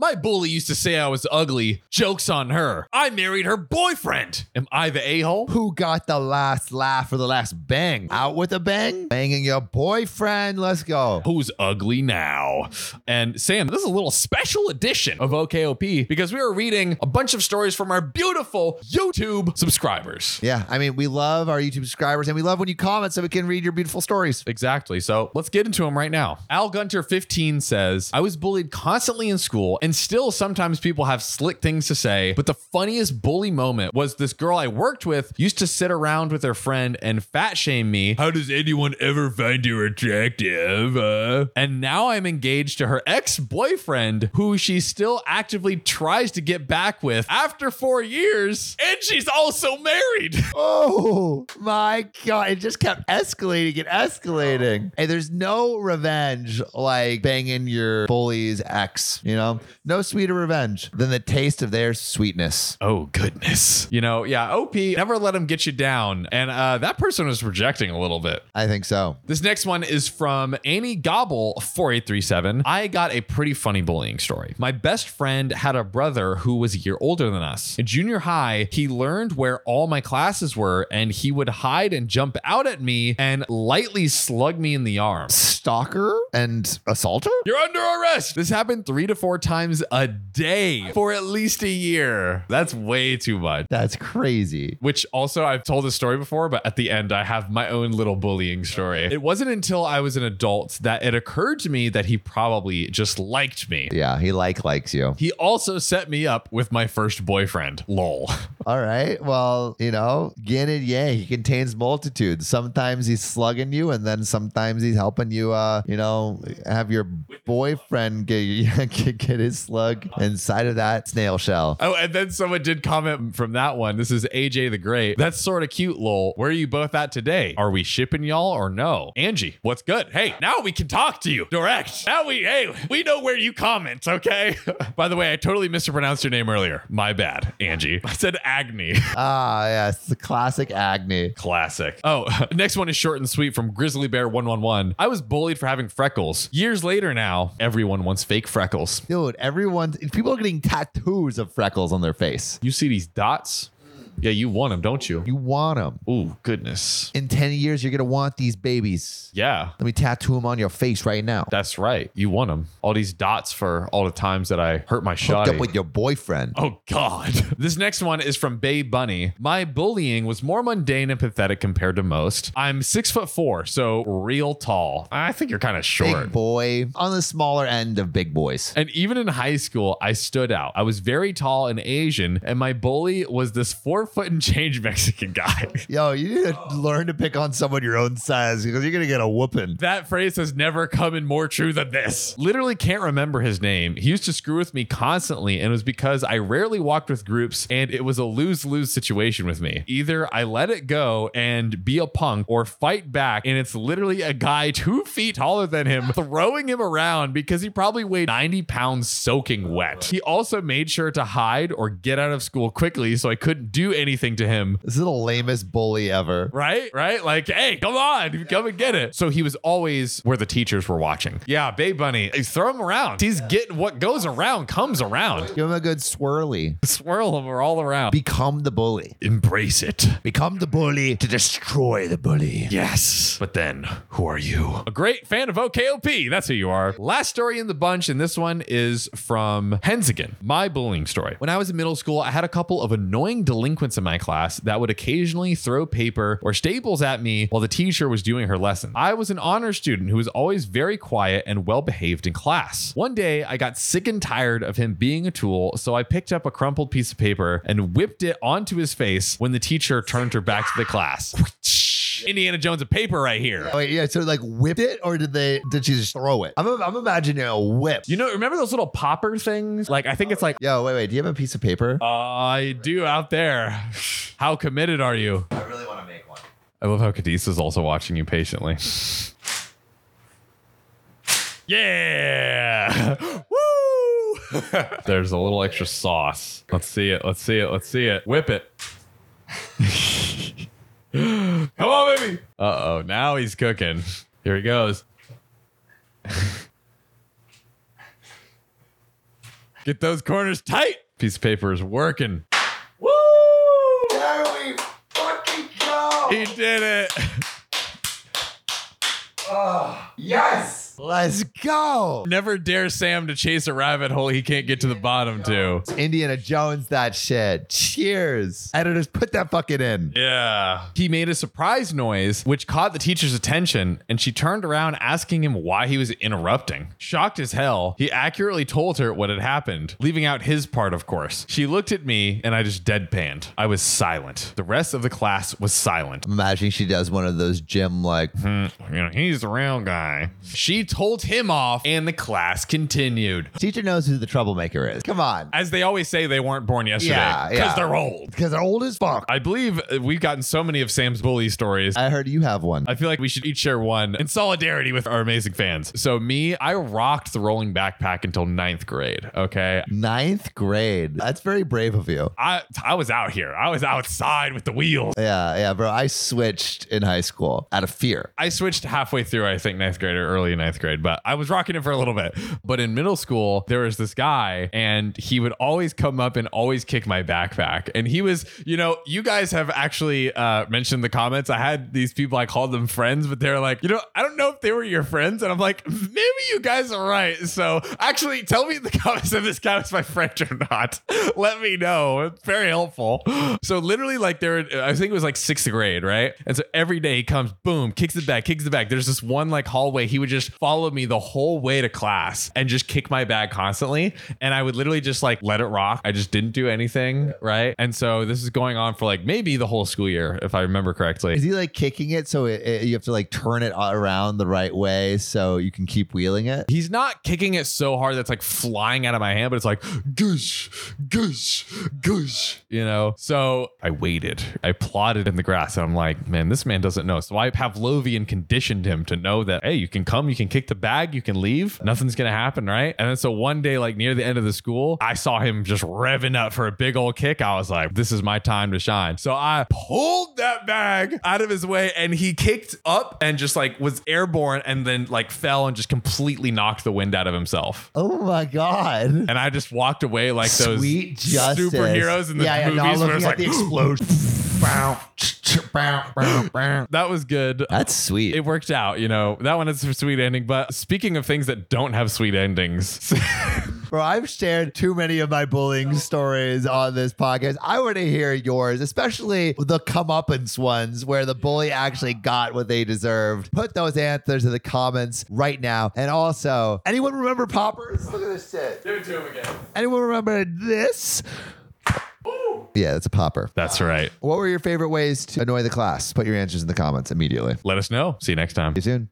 My bully used to say I was ugly. Joke's on her. I married her boyfriend. Am I the a hole? Who got the last laugh or the last bang? Out with a bang? Banging your boyfriend. Let's go. Who's ugly now? And Sam, this is a little special edition of OKOP because we are reading a bunch of stories from our beautiful YouTube subscribers. Yeah, I mean, we love our YouTube subscribers and we love when you comment so we can read your beautiful stories. Exactly. So let's get into them right now. Al Gunter 15 says, I was bullied constantly in school, and still sometimes people have slick things to say. But the funniest bully moment was this girl I worked with used to sit around with her friend and fat shame me. How does anyone ever find you attractive? Uh?" And now I'm engaged to her ex boyfriend, who she still actively tries to get back with after four years. And she's also married. Oh my god, it just kept escalating and escalating. Hey, there's no revenge like banging your bully's ex, you know? No sweeter revenge than the taste of their sweetness. Oh goodness. You know, yeah, OP never let them get you down. And uh, that person was projecting a little bit. I think so. This next one is from Annie Gobble 4837. I got a pretty funny bullying story. My best friend had a brother who was a year older than us. In junior high, he learned where all my classes were and he would hide and jump out at me and lightly slug me in the arm. Stalker and assaulter? You're under arrest. This happened three to four times a day for at least a year. That's way too much. That's crazy. Which also I've told this story before, but at the end I have my own little bullying story. It wasn't until I was an adult that it occurred to me that he probably just liked me. Yeah, he like likes you. He also set me up with my first boyfriend. Lol. All right. Well, you know, yin and yang. He contains multitudes. Sometimes he's slugging you, and then sometimes he's helping you. Uh, you know, have your boyfriend get get, get his slug inside of that snail shell. Oh, and then someone did comment from that one. This is AJ the Great. That's sort of cute, lol. Where are you both at today? Are we shipping y'all or no? Angie, what's good? Hey, now we can talk to you direct. Now we, hey, we know where you comment, okay? By the way, I totally mispronounced your name earlier. My bad, Angie. I said Agni. Ah, yes, the classic Agni. Classic. Oh, next one is short and sweet from Grizzly Bear 111. I was bullied for having freckles. Years later now, everyone wants fake freckles. Dude, everyone, people are getting tattoos of freckles on their face. You see these dots? Yeah, you want them, don't you? You want them. Ooh, goodness. In 10 years, you're going to want these babies. Yeah, Let me tattoo them on your face right now. that's right. You want them. All these dots for all the times that I hurt my shot. up with your boyfriend. Oh God. This next one is from Babe Bunny. My bullying was more mundane and pathetic compared to most. I'm six foot four, so real tall. I think you're kind of short. Big boy on the smaller end of big boys. And even in high school, I stood out. I was very tall and Asian, and my bully was this four foot and change Mexican guy. Yo, you need to learn to pick on someone your own size because you're going to get a whooping. That phrase has never come in more true than this. Literally can't remember his name. He used to screw with me constantly, and it was because I rarely walked with groups, and it was a lose lose situation with me. Either I let it go and be a punk, or fight back, and it's literally a guy two feet taller than him throwing him around because he probably weighed 90 pounds soaking wet. He also made sure to hide or get out of school quickly so I couldn't do anything to him This is the lamest bully ever. Right? Right? Like, hey, come on, come and get it. So he was always where the teachers were watching. Yeah, Babe Bunny, throw him around. He's getting what goes around comes around. Give him a good swirly. Swirl him all around. Become the bully. Embrace it. Become the bully to destroy the bully. Yes. But then, who are you? A great fan of OKOP. That's who you are. Last story in the bunch, and this one is from Hensigan, my bullying story. When I was in middle school, I had a couple of annoying delinquents in my class that would occasionally throw paper or staples at me while the teacher was doing her lesson. I was an honor student who was always very quiet and well behaved in class. One day, I got sick and tired of him being a tool, so I picked up a crumpled piece of paper and whipped it onto his face when the teacher turned her back to the class. Indiana Jones of paper right here. Oh, wait, yeah. So like whip it, or did they? Did she just throw it? I'm, I'm imagining a whip. You know, remember those little popper things? Like, I think it's like, Yo, wait, wait. Do you have a piece of paper? I do out there. How committed are you? I really want to make one. I love how Cadiz is also watching you patiently. Yeah! Woo! There's a little extra sauce. Let's see it. Let's see it. Let's see it. Whip it. Come on, baby. Uh oh. Now he's cooking. Here he goes. Get those corners tight. Piece of paper is working. Woo! There we fucking go. He did it. Yes. Let's go. Never dare Sam to chase a rabbit hole he can't get to the bottom to. Indiana Jones, that shit. Cheers. Editors, put that fucking in. Yeah. He made a surprise noise, which caught the teacher's attention, and she turned around asking him why he was interrupting. Shocked as hell, he accurately told her what had happened, leaving out his part, of course. She looked at me, and I just deadpanned. I was silent. The rest of the class was silent. I'm imagining she does one of those gym like Hmm, you know, he's the real guy. She told him off, and the class continued. teacher knows who the troublemaker is. Come on. As they always say, they weren't born yesterday Yeah, because yeah. they're old. Because they're old as fuck. I believe uh, we've gotten so many of Sam's bully stories. I heard you have one. I feel like we should each share one in solidarity with our amazing fans. So me, I rocked the rolling backpack until ninth grade. Okay. Ninth grade. That's very brave of you. I I was out here. I was outside with the wheels. Yeah, yeah, bro. I switched in high school out of fear. I switched halfway through, I think, ninth grade or early ninth grade, but I was rocking it for a little bit. But in middle school, there was this guy, and he would always come up and always kick my backpack. And he was, you know, you guys have actually uh, mentioned the comments. I had these people, I called them friends, but they're like, you know, I don't know if they were your friends. And I'm like, maybe you guys are right. So actually, tell me in the comments if this guy was my friend or not. Let me know. It's very helpful. So literally, like there, I think it was like sixth grade, right? And so every day he comes, boom, kicks it back, kicks it back. There's this one like hallway. He would just follow me the whole way to class and just kick my bag constantly. And I would literally just like let it rock. I just didn't do anything, right? And so this is going on for like maybe the whole school year, if I remember correctly. Is he like kicking it so it, it- you have to like turn it around the right way so you can keep wheeling it? He's not kicking it so hard that's like flying out of my hand, but it's like gush, gush, gush, you know? So I waited. I plotted in the grass and I'm like, man, this man doesn't know. So I Pavlovian conditioned him to know that, hey, you can come, you can kick the bag, you can leave. Nothing's going to happen, right? And then so one day, like near the end of the school, I saw him just revving up for a big old kick. I was like, this is my time to shine. So I pulled that bag out of his way and he kicked up and just like was airborne and then like fell and just completely knocked the wind out of himself. Oh my god. And I just walked away like those Sweet justice. superheroes in the yeah, yeah, movies no, where it's like the explosion. that was good. That's sweet. It worked out, you know. That one is a sweet ending. But speaking of things that don't have sweet endings, Bro, I've shared too many of my bullying stories on this podcast. I want to hear yours, especially the comeuppance ones where the bully actually got what they deserved. Put those answers in the comments right now. And also, anyone remember poppers? Look at this shit. give it to him again. Anyone remember this? Yeah, that's a popper. That's right. What were your favorite ways to annoy the class? Put your answers in the comments immediately. Let us know. See you next time. See you soon.